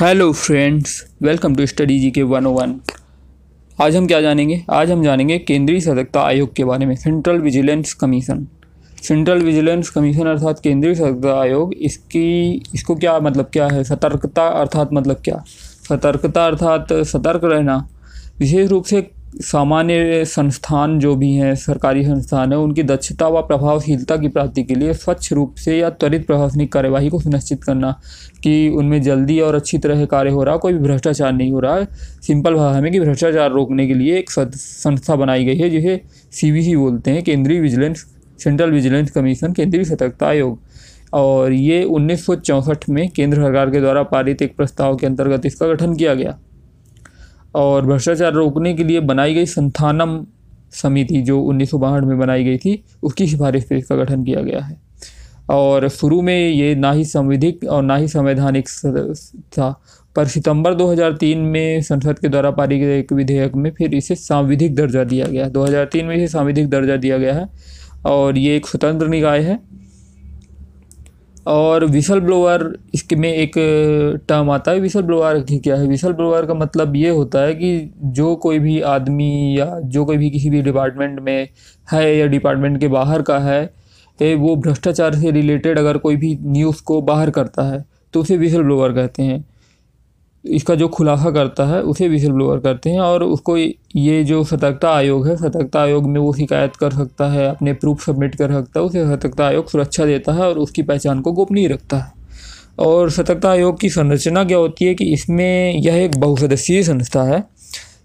Hello friends welcome to study G K one O one आज हम क्या जानेंगे? आज हम जानेंगे केंद्रीय सतर्कता आयोग के बारे में central vigilance commission central vigilance commission अर्थात केंद्रीय सतर्कता आयोग, इसकी, इसको क्या मतलब क्या है? सतर्कता अर्थात मतलब क्या? सतर्कता अर्थात सतर्क रहना। विशेष रूप से सामान्य संस्थान जो भी हैं, सरकारी संस्थान हैं, उनकी दक्षता व प्रभावशीलता की प्राप्ति के लिए स्वच्छ रूप से या त्वरित प्रशासनिक कार्यवाही को सुनिश्चित करना कि उनमें जल्दी और अच्छी तरह कार्य हो रहा, कोई भी भ्रष्टाचार नहीं हो रहा है। सिंपल भाषा में कि भ्रष्टाचार रोकने के लिए एक संस्था बनाई गई है, जिसे सी बोलते हैं, केंद्रीय विजिलेंस, सेंट्रल विजिलेंस कमीशन, केंद्रीय सतर्कता आयोग। और ये उन्नीस सौ चौंसठ में केंद्र सरकार के द्वारा पारित एक प्रस्ताव के अंतर्गत इसका गठन किया गया। और भ्रष्टाचार रोकने के लिए बनाई गई संथानम समिति, जो उन्नीस में बनाई गई थी, उसकी सिफारिश पर इसका गठन किया गया है। और शुरू में ये ना ही संविधिक और ना ही संवैधानिक था, पर सितंबर 2003 में संसद के द्वारा पारित एक विधेयक में फिर इसे सांविधिक दर्जा दिया गया 2003 में इसे सांविधिक दर्जा दिया गया है और ये एक स्वतंत्र निकाय है। और विसल ब्लोअर इसके में एक टर्म आता है विसल ब्लोअर क्या है? विसल ब्लोअर का मतलब ये होता है कि जो कोई भी आदमी या जो कोई भी किसी भी डिपार्टमेंट में है या डिपार्टमेंट के बाहर का है वो भ्रष्टाचार से रिलेटेड अगर कोई भी न्यूज़ को बाहर करता है तो उसे विसल ब्लोअर कहते हैं। इसका जो खुलासा करता है, उसे विसल ब्लोअर करते हैं और उसको ये जो सतर्कता आयोग है, सतर्कता आयोग में वो शिकायत कर सकता है, अपने प्रूफ सबमिट कर सकता है, उसे सतर्कता आयोग सुरक्षा देता है और उसकी पहचान को गोपनीय रखता है। और सतर्कता आयोग की संरचना क्या होती है कि इसमें यह एक बहुसदस्यीय संस्था है,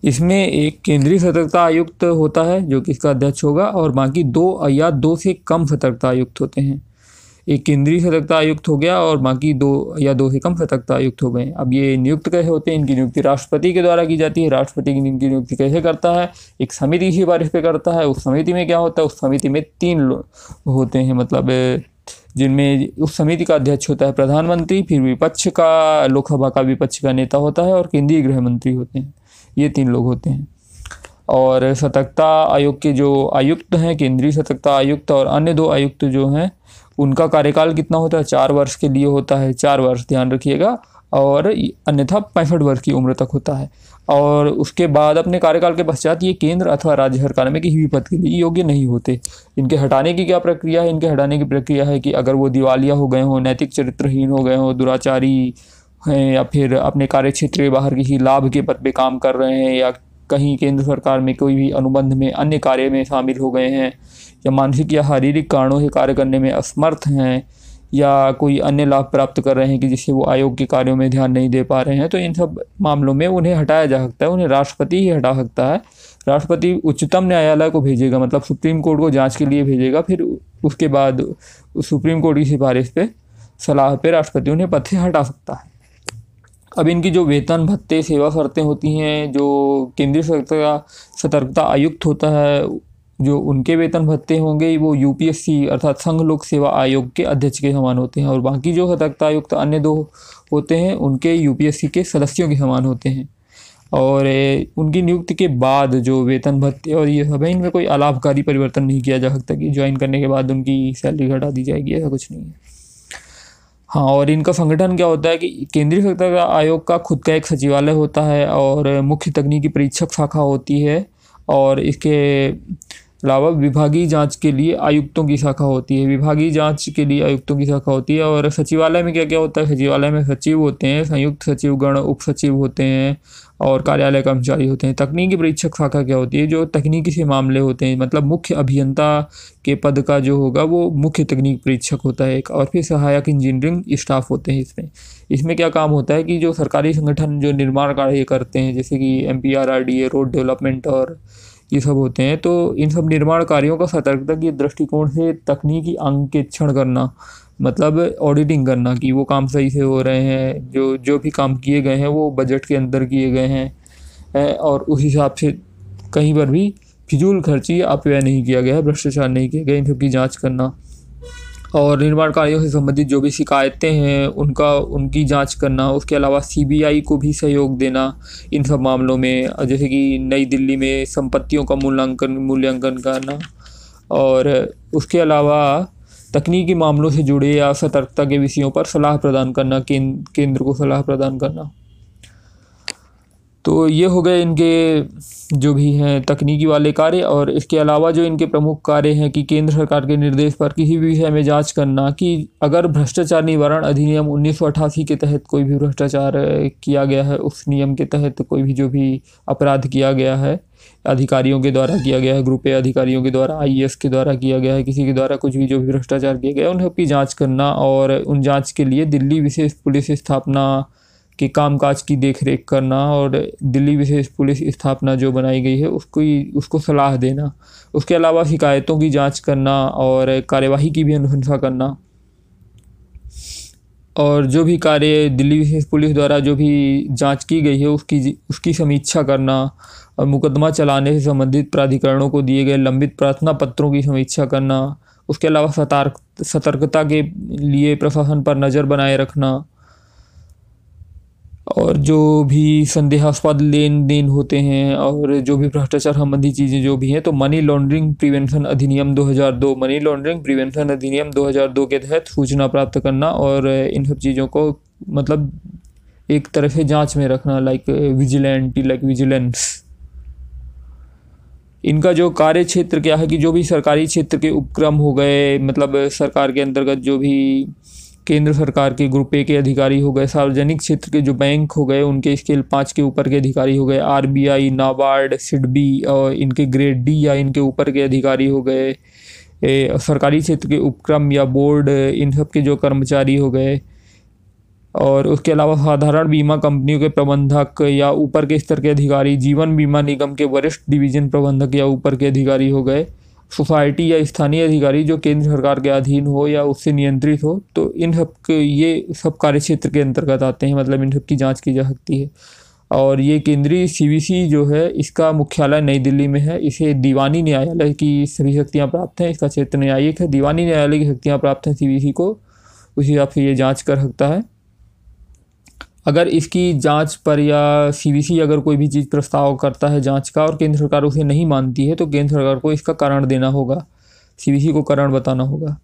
इसमें एक केंद्रीय सतर्कता आयुक्त होता है, जो कि इसका अध्यक्ष होगा और बाकी दो, या दो से कम सतर्कता आयुक्त होते हैं। एक केंद्रीय सतर्कता आयुक्त हो गया और बाकी दो या दो से कम सतर्कता आयुक्त हो गए। अब ये नियुक्त कैसे होते हैं? इनकी नियुक्ति राष्ट्रपति के द्वारा की जाती है। राष्ट्रपति की इनकी नियुक्ति कैसे करता है? एक समिति की सिफारिश पे करता है। उस समिति में क्या होता है? उस समिति में तीन होते हैं मतलब जिनमें उस समिति का अध्यक्ष होता है प्रधानमंत्री, फिर विपक्ष का, लोकसभा का विपक्ष का नेता होता है और केंद्रीय गृह मंत्री होते हैं। ये तीन लोग होते हैं। और सतर्कता आयोग के जो आयुक्त हैं, केंद्रीय सतर्कता आयुक्त और अन्य दो आयुक्त जो हैं उनका कार्यकाल कितना होता है? चार वर्ष के लिए होता है। चार वर्ष, ध्यान रखिएगा। और अन्यथा पैंसठ वर्ष की उम्र तक होता है। और उसके बाद अपने कार्यकाल के पश्चात ये केंद्र अथवा राज्य सरकार में किसी भी पद के लिए योग्य नहीं होते। इनके हटाने की क्या प्रक्रिया है? इनके हटाने की प्रक्रिया है कि अगर वो दिवालिया हो गए हों, नैतिक चरित्रहीन हो गए हों, दुराचारी हैं, या फिर अपने कार्य क्षेत्र के बाहर किसी लाभ के पद पे काम कर रहे हैं, या कहीं केंद्र सरकार में कोई भी अनुबंध में अन्य कार्य में शामिल हो गए हैं, या मानसिक या शारीरिक कारणों से कार्य करने में असमर्थ हैं, या कोई अन्य लाभ प्राप्त कर रहे हैं कि जिससे वो आयोग के कार्यों में ध्यान नहीं दे पा रहे हैं तो इन सब मामलों में उन्हें हटाया जा सकता है, उन्हें राष्ट्रपति ही हटा सकता है। राष्ट्रपति उच्चतम न्यायालय को भेजेगा मतलब सुप्रीम कोर्ट को जाँच के लिए भेजेगा, फिर उसके बाद सुप्रीम कोर्ट की सिफारिश पे सलाह पे राष्ट्रपति उन्हें पद से हटा सकता है। अब इनकी जो वेतन भत्ते सेवा शर्तें होती हैं, जो केंद्रीय सतर्कता सतर्कता आयुक्त होता है, जो उनके वेतन भत्ते होंगे, वो यूपीएससी अर्थात संघ लोक सेवा आयोग के अध्यक्ष के समान होते हैं और बाकी जो सतर्कता आयुक्त अन्य दो होते हैं, उनके यूपीएससी के सदस्यों के समान होते हैं। और उनकी नियुक्ति के बाद जो वेतन भत्ते, और ये सब है, इनमें कोई अलाभकारी परिवर्तन नहीं किया जा सकता कि ज्वाइन करने के बाद उनकी सैलरी घटा दी जाएगी, ऐसा कुछ नहीं है। हाँ और इनका संगठन क्या होता है कि केंद्रीय सतर्कता आयोग का खुद का एक सचिवालय होता है और मुख्य तकनीकी परीक्षक शाखा होती है और इसके अलावा विभागीय जाँच के लिए आयुक्तों की शाखा होती है। विभागीय जाँच के लिए आयुक्तों की शाखा होती है और सचिवालय में क्या क्या होता है? सचिवालय में सचिव होते हैं, संयुक्त सचिव गण उप सचिव होते हैं और कार्यालय कर्मचारी होते हैं। तकनीकी परीक्षक शाखा क्या होती है? जो तकनीकी से मामले होते हैं मतलब मुख्य अभियंता के पद का जो होगा, वो मुख्य तकनीक परीक्षक होता है एक और फिर सहायक इंजीनियरिंग स्टाफ होते हैं इसमें। इसमें क्या काम होता है कि जो सरकारी संगठन जो निर्माण कार्य करते हैं, जैसे कि M P R R D road development और ये सब होते हैं। तो इन सब निर्माण कार्यों का सतर्कता के दृष्टिकोण से तकनीकी अंकेक्षण करना मतलब ऑडिटिंग करना कि वो काम सही से हो रहे हैं, जो जो भी काम किए गए हैं वो बजट के अंदर किए गए हैं और उस हिसाब से कहीं पर भी फिजूल खर्ची अपव्यय नहीं किया गया है, भ्रष्टाचार नहीं किया गया, इन सब की जाँच करना। और निर्माण कार्यों से संबंधित जो भी शिकायतें हैं, उनका, उनकी जाँच करना, उसके अलावा सीबीआई को भी सहयोग देना इन सब मामलों में, जैसे कि नई दिल्ली में संपत्तियों का मूल्यांकन मूल्यांकन करना और उसके अलावा तकनीकी मामलों से जुड़े या सतर्कता के विषयों पर सलाह प्रदान करना केंद्र को सलाह प्रदान करना। तो ये हो गए इनके जो भी हैं तकनीकी वाले कार्य और इसके अलावा जो इनके प्रमुख कार्य हैं कि केंद्र सरकार के निर्देश पर किसी भी विषय में जाँच करना कि अगर भ्रष्टाचार निवारण अधिनियम उन्नीस सौ अठासी के तहत कोई भी भ्रष्टाचार किया गया है, उस नियम के तहत कोई भी जो भी अपराध किया गया है, अधिकारियों के द्वारा किया गया है, ग्रुप ए अधिकारियों के द्वारा आईएएस के द्वारा किया गया है, किसी के द्वारा कुछ भी जो भी भ्रष्टाचार किया गया है, उन सबकी जाँच करना और उन जाँच के लिए दिल्ली विशेष पुलिस स्थापना के कामकाज की देखरेख करना और दिल्ली विशेष पुलिस स्थापना जो बनाई गई है, उसको उसको सलाह देना। उसके अलावा शिकायतों की जाँच करना और कार्यवाही की भी अनुशंसा करना। और जो भी कार्य दिल्ली विशेष पुलिस द्वारा जो भी जाँच की गई है, उसकी उसकी समीक्षा करना और मुकदमा चलाने से संबंधित प्राधिकरणों को दिए गए लंबित प्रार्थना पत्रों की समीक्षा करना। उसके अलावा सतर्क, सतर्कता के लिए प्रशासन पर नज़र बनाए रखना। और जो भी संदेहास्पद लेन देन होते हैं और जो भी भ्रष्टाचार संबंधी चीज़ें जो भी हैं तो मनी लॉन्ड्रिंग प्रिवेंशन अधिनियम 2002 मनी लॉन्ड्रिंग प्रिवेंशन अधिनियम 2002 के तहत सूचना प्राप्त करना और इन सब चीज़ों को मतलब एक तरह से जाँच में रखना लाइक विजिलेंटी लाइक विजिलेंस इनका जो कार्य क्षेत्र क्या है कि जो भी सरकारी क्षेत्र के उपक्रम हो गए मतलब सरकार के अंतर्गत जो भी केंद्र सरकार के ग्रुप ए के अधिकारी हो गए, सार्वजनिक क्षेत्र के जो बैंक हो गए, उनके स्केल पाँच के ऊपर के अधिकारी हो गए, आरबीआई, नाबार्ड, सिडबी और इनके ग्रेड डी या इनके ऊपर के अधिकारी हो गए सरकारी क्षेत्र के उपक्रम या बोर्ड, इन सब के जो कर्मचारी हो गए, और उसके अलावा साधारण बीमा कंपनियों के प्रबंधक या ऊपर के स्तर के अधिकारी, जीवन बीमा निगम के वरिष्ठ डिवीज़न प्रबंधक या ऊपर के अधिकारी हो गए। सोसाइटी या स्थानीय अधिकारी जो केंद्र सरकार के अधीन हो या उससे नियंत्रित हो तो इन सब के, ये सब कार्य क्षेत्र के अंतर्गत आते हैं मतलब इन सब की जाँच की जा सकती है। और ये केंद्रीय सीवीसी जो है, इसका मुख्यालय नई दिल्ली में है। इसे दीवानी न्यायालय की सभी शक्तियाँ प्राप्त हैं। इसका क्षेत्र न्यायिक है। दीवानी न्यायालय की शक्तियाँ प्राप्त हैं सी को। उसी हिसाब से ये जाँच कर सकता है। अगर इसकी जाँच पर या सीबीसी अगर कोई भी चीज़ प्रस्ताव करता है जाँच का और केंद्र सरकार उसे नहीं मानती है तो केंद्र सरकार को इसका कारण देना होगा। सीबीसी को कारण बताना होगा।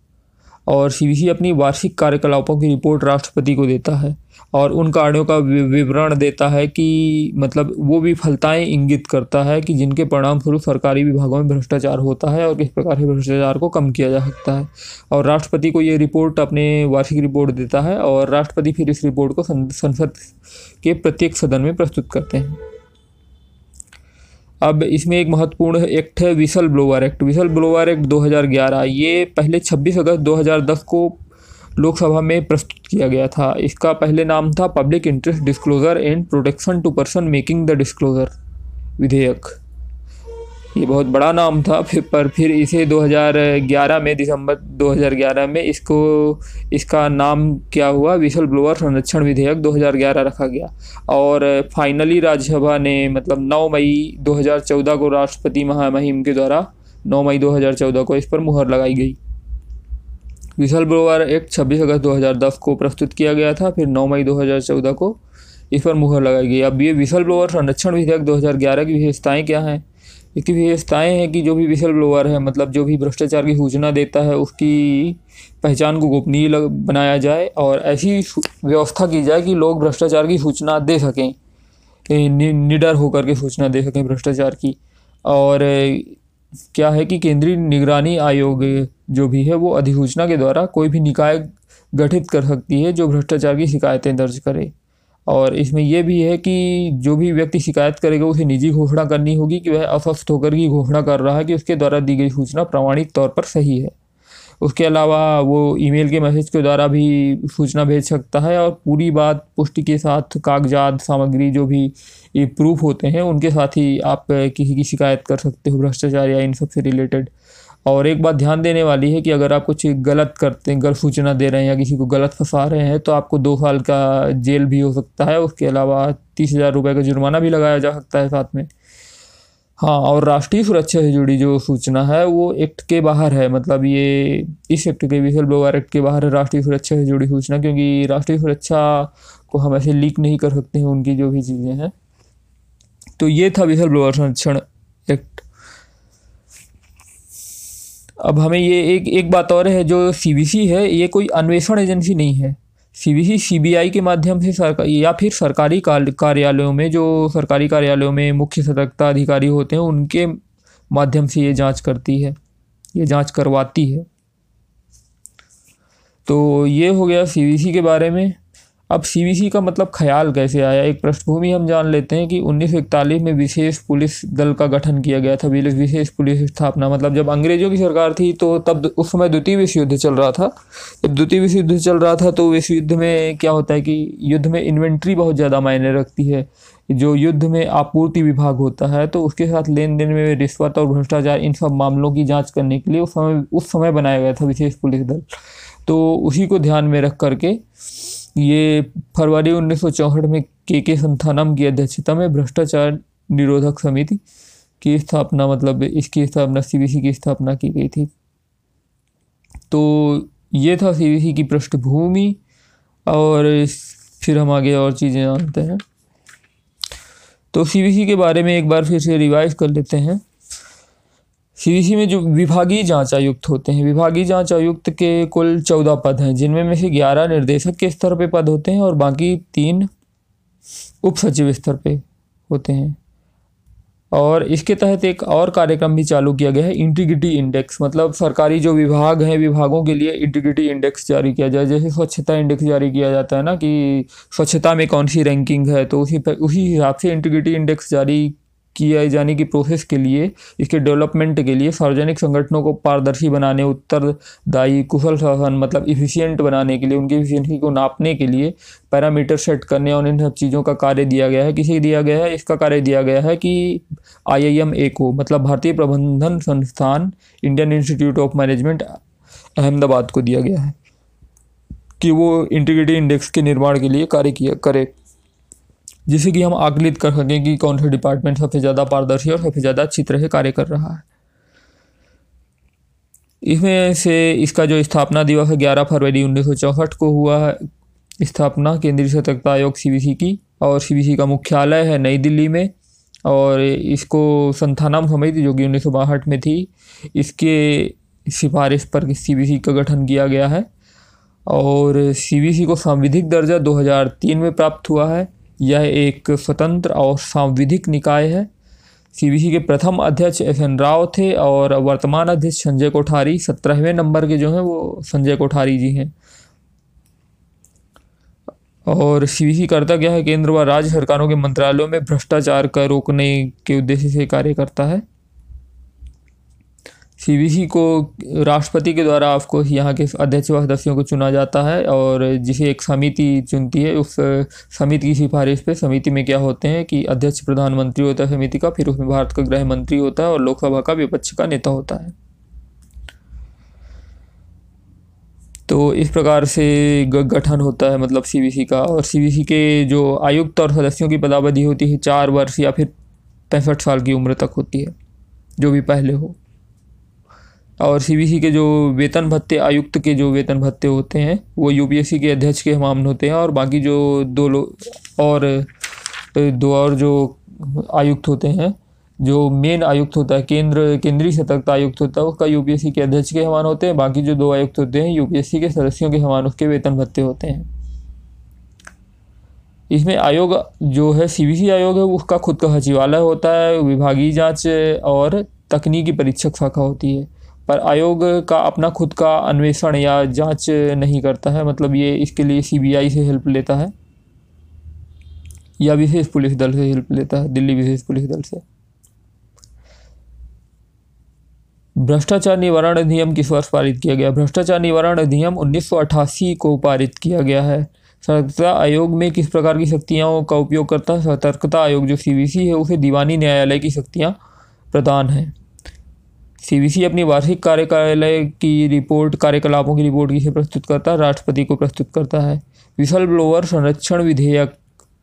और सीवीसी अपनी वार्षिक कार्यकलापों की रिपोर्ट राष्ट्रपति को देता है और उन कार्यों का विवरण देता है कि मतलब वो भी फलताएँ इंगित करता है कि जिनके परिणाम स्वरूप सरकारी विभागों में भ्रष्टाचार होता है और किस प्रकार से भ्रष्टाचार को कम किया जा सकता है। और राष्ट्रपति को ये रिपोर्ट अपने वार्षिक रिपोर्ट देता है और राष्ट्रपति फिर इस रिपोर्ट को संसद के प्रत्येक सदन में प्रस्तुत करते हैं। अब इसमें एक महत्वपूर्ण एक्ट है whistle blower act whistle blower act 2011 ये पहले 26 अगस्त 2010 को लोकसभा में प्रस्तुत किया गया था। इसका पहले नाम था public interest disclosure and protection to person making the disclosure विधेयक। ये बहुत बड़ा नाम था। फिर, पर फिर इसे 2011 में, दिसंबर 2011 में इसको, इसका नाम क्या हुआ? विशल ब्लोअर संरक्षण विधेयक 2011 रखा गया। और फाइनली राज्यसभा ने मतलब 9 मई 2014 को राष्ट्रपति महामहिम के द्वारा 9 मई 2014 को इस पर मुहर लगाई गई। विशल ब्लोअर एक्ट 26 अगस्त 2010 को प्रस्तुत किया गया था। फिर 9 मई 2014 को इस पर मुहर लगाई गई। अब ये विशल ब्लोअर संरक्षण विधेयक 2011 की विशेषताएँ क्या हैं? इसकी विशेषताएँ हैं कि जो भी विशल ब्लोअर है मतलब जो भी भ्रष्टाचार की सूचना देता है, उसकी पहचान को गोपनीय बनाया जाए और ऐसी व्यवस्था की जाए कि लोग भ्रष्टाचार की सूचना दे सकें। निडर होकर के सूचना दे सकें भ्रष्टाचार की। और, क्या है कि केंद्रीय निगरानी आयोग जो भी है, वो अधिसूचना के द्वारा कोई भी निकाय गठित कर सकती है जो भ्रष्टाचार की शिकायतें दर्ज करे। और इसमें यह भी है कि जो भी व्यक्ति शिकायत करेगा, उसे निजी घोषणा करनी होगी कि वह अस्वस्थ होकर की घोषणा कर रहा है कि उसके द्वारा दी गई सूचना प्रमाणिक तौर पर सही है। उसके अलावा वो ईमेल के मैसेज के द्वारा भी सूचना भेज सकता है और पूरी बात पुष्टि के साथ कागजात, सामग्री, जो भी प्रूफ होते हैं, उनके साथ ही आप किसी की शिकायत कर सकते हो, भ्रष्टाचार या इन सबसे रिलेटेड। और एक बात ध्यान देने वाली है कि अगर आप कुछ गलत करते हैं गलत सूचना दे रहे हैं या किसी को गलत फंसा रहे हैं तो आपको दो साल का जेल भी हो सकता है। उसके अलावा तीस हज़ार रुपये का जुर्माना भी लगाया जा सकता है साथ में। हाँ और राष्ट्रीय सुरक्षा से जुड़ी जो सूचना है, वो एक्ट के बाहर है। मतलब ये, इस एक्ट के विशल ब्लोअर एक्ट के बाहर है राष्ट्रीय सुरक्षा से जुड़ी सूचना, क्योंकि राष्ट्रीय सुरक्षा को हम ऐसे लीक नहीं कर सकते हैं, उनकी जो भी चीज़ें हैं। तो ये था विशल ब्लोअर संरक्षण एक्ट। अब हमें ये एक एक बात और है, जो सीवीसी है, ये कोई अन्वेषण एजेंसी नहीं है। सीबीसी सीबीआई के माध्यम से सरकार, या फिर सरकारी कार्यालयों में, जो सरकारी कार्यालयों में मुख्य सतर्कता अधिकारी होते हैं, उनके माध्यम से ये जाँच करती है, ये जाँच करवाती है। तो ये हो गया सीबीसी के बारे में। अब सीबीसी का मतलब ख्याल कैसे आया? एक पृष्ठभूमि हम जान लेते हैं कि उन्नीस सौ इकतालीस में विशेष पुलिस दल का गठन किया गया था। विशेष पुलिस स्थापना मतलब जब अंग्रेज़ों की सरकार थी तो तब उस समय द्वितीय विश्व युद्ध चल रहा था। जब द्वितीय विश्व युद्ध चल रहा था तो विश्व युद्ध में क्या होता है कि युद्ध में इन्वेंट्री बहुत ज़्यादा मायने रखती है। जो युद्ध में आपूर्ति विभाग होता है तो उसके साथ लेन देन में रिश्वत और भ्रष्टाचार, इन सब मामलों की जाँच करने के लिए उस समय उस समय बनाया गया था विशेष पुलिस दल। तो उसी को ध्यान में रख करके ये फरवरी उन्नीस में के के संथानम की अध्यक्षता में भ्रष्टाचार निरोधक समिति की स्थापना मतलब इसकी स्थापना सीबीसी की स्थापना की गई थी। तो ये था सीबीसी की पृष्ठभूमि और फिर हम आगे और चीज़ें जानते हैं। तो सीबीसी के बारे में एक बार फिर से रिवाइज कर लेते हैं। सीबीसी में जो विभागीय जाँच आयुक्त होते हैं, विभागीय जाँच आयुक्त के कुल चौदह पद हैं, जिनमें में से ग्यारह निर्देशक के स्तर पे पद होते हैं और बाकी तीन उप सचिव स्तर पे होते हैं। और इसके तहत एक और कार्यक्रम भी चालू किया गया है, इंटीग्रिटी इंडेक्स। मतलब सरकारी जो विभाग हैं, विभागों के लिए इंटीग्रिटी इंडेक्स जारी किया जाए। जैसे स्वच्छता इंडेक्स जारी किया जाता है ना कि स्वच्छता में कौन सी रैंकिंग है तो उसी पर उसी हिसाब से इंटीग्रिटी इंडेक्स जारी किया जाने की प्रोसेस के लिए, इसके डेवलपमेंट के लिए सार्वजनिक संगठनों को पारदर्शी बनाने, उत्तरदायी, कुशल शासन मतलब इफिशियंट बनाने के लिए, उनकी इफिशियंसी को नापने के लिए पैरामीटर सेट करने और इन सब चीज़ों का कार्य दिया गया है। किसे दिया गया है? इसका कार्य दिया गया है कि आई आई एम ए को मतलब भारतीय प्रबंधन संस्थान Indian institute of management Ahmedabad को दिया गया है कि वो इंटीग्रिटी इंडेक्स के निर्माण के लिए कार्य किया, करे। जिससे कि हम आकलित कर सकें कि कौन सा डिपार्टमेंट सबसे ज़्यादा पारदर्शी और सबसे ज़्यादा अच्छी तरह से कार्य कर रहा है। इसमें से इसका जो स्थापना दिवस है, ग्यारह फरवरी उन्नीस को हुआ है। स्थापना केंद्रीय सतर्कता आयोग सी की और सी का मुख्यालय है नई दिल्ली में और इसको संथानम समिति जो कि उन्नीस में थी, इसके सिफारिश पर सी का गठन किया गया है। और सी को सांविधिक दर्जा 2003 में प्राप्त हुआ है। यह एक स्वतंत्र और सांविधिक निकाय है। सीबीसी के प्रथम अध्यक्ष एस एन राव थे और वर्तमान अध्यक्ष संजय कोठारी, सत्रहवें नंबर के जो हैं वो संजय कोठारी जी हैं। और सीबीसी करता क्या है? केंद्र व राज्य सरकारों के मंत्रालयों में भ्रष्टाचार का रोकने के उद्देश्य से कार्य करता है। सीबीसी को, राष्ट्रपति के द्वारा आपको यहाँ के अध्यक्ष व सदस्यों को चुना जाता है और जिसे एक समिति चुनती है, उस, समिति की सिफारिश पे समिति में क्या होते हैं कि अध्यक्ष प्रधानमंत्री होता है समिति का, फिर उसमें भारत का गृह मंत्री होता है और लोकसभा का विपक्ष का नेता होता है। तो इस प्रकार से गठन होता है मतलब सीबीसी का। और सीबीसी के जो आयुक्त और सदस्यों की पदावधि होती है, चार वर्ष या फिर पैंसठ साल की उम्र तक होती है, जो भी पहले हो। और सीबीसी के जो वेतन भत्ते, आयुक्त के जो वेतन भत्ते होते हैं, वो यूपीएससी के अध्यक्ष के हमाम होते हैं और बाकी जो दो लोग और दो और जो आयुक्त होते हैं, जो मेन आयुक्त होता है, केंद्र, केंद्रीय सतर्कता आयुक्त होता है, उसका यूपीएससी के अध्यक्ष के समान होते हैं, बाकी जो दो आयुक्त होते हैं यूपीएससी के सदस्यों के समान उसके वेतन भत्ते होते हैं। इसमें आयोग जो है सीबीसी आयोग है, उसका खुद का सचिवालय होता है, विभागीय जाँच और तकनीकी परीक्षक शाखा होती है। पर आयोग का अपना खुद का अन्वेषण या जाँच नहीं करता है मतलब ये इसके लिए सीबीआई से हेल्प लेता है, या विशेष पुलिस दल से हेल्प लेता है, दिल्ली विशेष पुलिस दल से। भ्रष्टाचार निवारण अधिनियम किस वर्ष पारित किया गया? भ्रष्टाचार निवारण अधिनियम उन्नीस सौ अठासी को पारित किया गया है। सतर्कता आयोग में किस प्रकार की शक्तियों का उपयोग करता है? सतर्कता आयोग, जो सीबीसी है, उसे दीवानी न्यायालय की शक्तियाँ प्रदान हैं। सीबीसी अपनी वार्षिक कार्यकालय की रिपोर्ट, कार्यकलापों की रिपोर्ट किसे प्रस्तुत करता है? राष्ट्रपति को प्रस्तुत करता है। विशल ब्लोअर संरक्षण विधेयक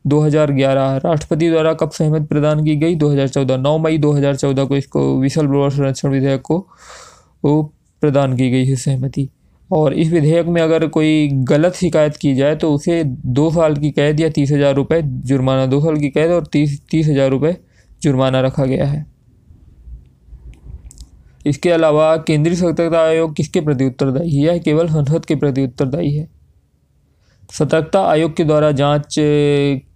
2011 राष्ट्रपति द्वारा कब सहमति प्रदान की गई? 2014 9 मई 2014 को इसको विशल ब्लोअर संरक्षण विधेयक को प्रदान की गई है सहमति। और इस विधेयक में अगर कोई गलत शिकायत की जाए तो उसे दो साल की कैद या तीस हज़ार रुपये जुर्माना, दो साल की कैद और तीस तीस हज़ार रुपये जुर्माना रखा गया है। इसके अलावा केंद्रीय सतर्कता आयोग किसके प्रति उत्तरदायी है? यह केवल संसद के प्रति उत्तरदायी है। सतर्कता आयोग के द्वारा जाँच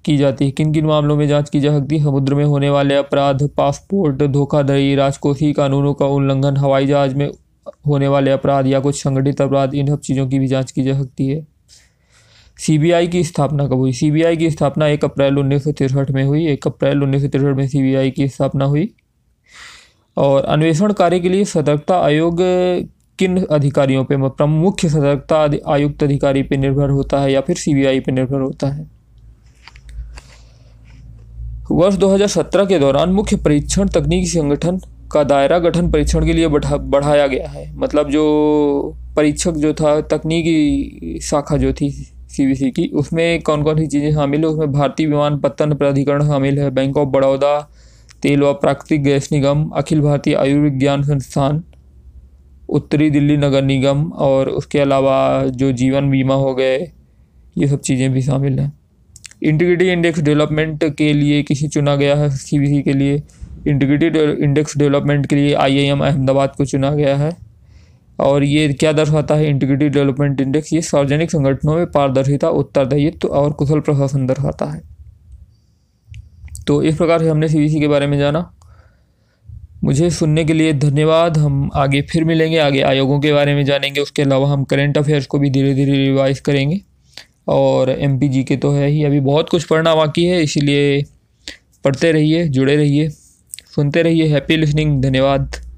की जाती है। किन किन मामलों में जाँच की जा सकती है? समुद्र में होने वाले अपराध, पासपोर्ट, धोखाधड़ी, राजकोषीय कानूनों का उल्लंघन, हवाई जहाज़ में होने वाले अपराध या कुछ संगठित अपराध, इन सब चीज़ों की भी जाँच की जा सकती है। सीबीआई की स्थापना कब हुई? सीबीआई की स्थापना एक अप्रैल उन्नीस में हुई। एक अप्रैल उन्नीस में सीबीआई की स्थापना हुई। और अन्वेषण कार्य के लिए सतर्कता आयोग किन अधिकारियों पे प्रमुख सतर्कता आयुक्त अधिकारी पे निर्भर होता है या फिर सीबीआई पे निर्भर होता है? वर्ष 2017 के दौरान मुख्य परीक्षण तकनीकी संगठन का दायरा गठन परीक्षण के लिए बढ़ा बढ़ाया गया है। मतलब जो परीक्षक जो था, तकनीकी शाखा जो थी सीबीसी की, उसमें कौन कौन सी चीज़ें शामिल है? उसमें भारतीय विमान पत्तन प्राधिकरण शामिल है, बैंक ऑफ़ बड़ौदा तेल व प्राकृतिक गैस निगम, अखिल भारतीय आयुर्विज्ञान संस्थान, उत्तरी दिल्ली नगर निगम और उसके अलावा जो जीवन बीमा हो गए, ये सब चीज़ें भी शामिल हैं। इंटीग्रिटी इंडेक्स डेवलपमेंट के लिए किसी चुना गया है सी के लिए। इंटीग्रिटी इंडेक्स डेवलपमेंट के लिए आईआईएम अहमदाबाद को चुना गया है। और ये क्या दर्शाता है, इंटीग्रिटी डेवलपमेंट इंडेक्स? ये सार्वजनिक संगठनों में पारदर्शिता, उत्तरदायित्व और कुशल प्रशासन दर्शाता है। तो इस प्रकार से हमने सी के बारे में जाना। मुझे सुनने के लिए धन्यवाद। हम आगे फिर मिलेंगे, आगे आयोगों के बारे में जानेंगे। उसके अलावा हम करेंट अफेयर्स को भी धीरे धीरे रिवाइज करेंगे। और एमपीजी के तो है ही। अभी बहुत कुछ पढ़ना बाकी है, इसीलिए पढ़ते रहिए, जुड़े रहिए, सुनते रहिए। हैप्पी लिसनिंग धन्यवाद।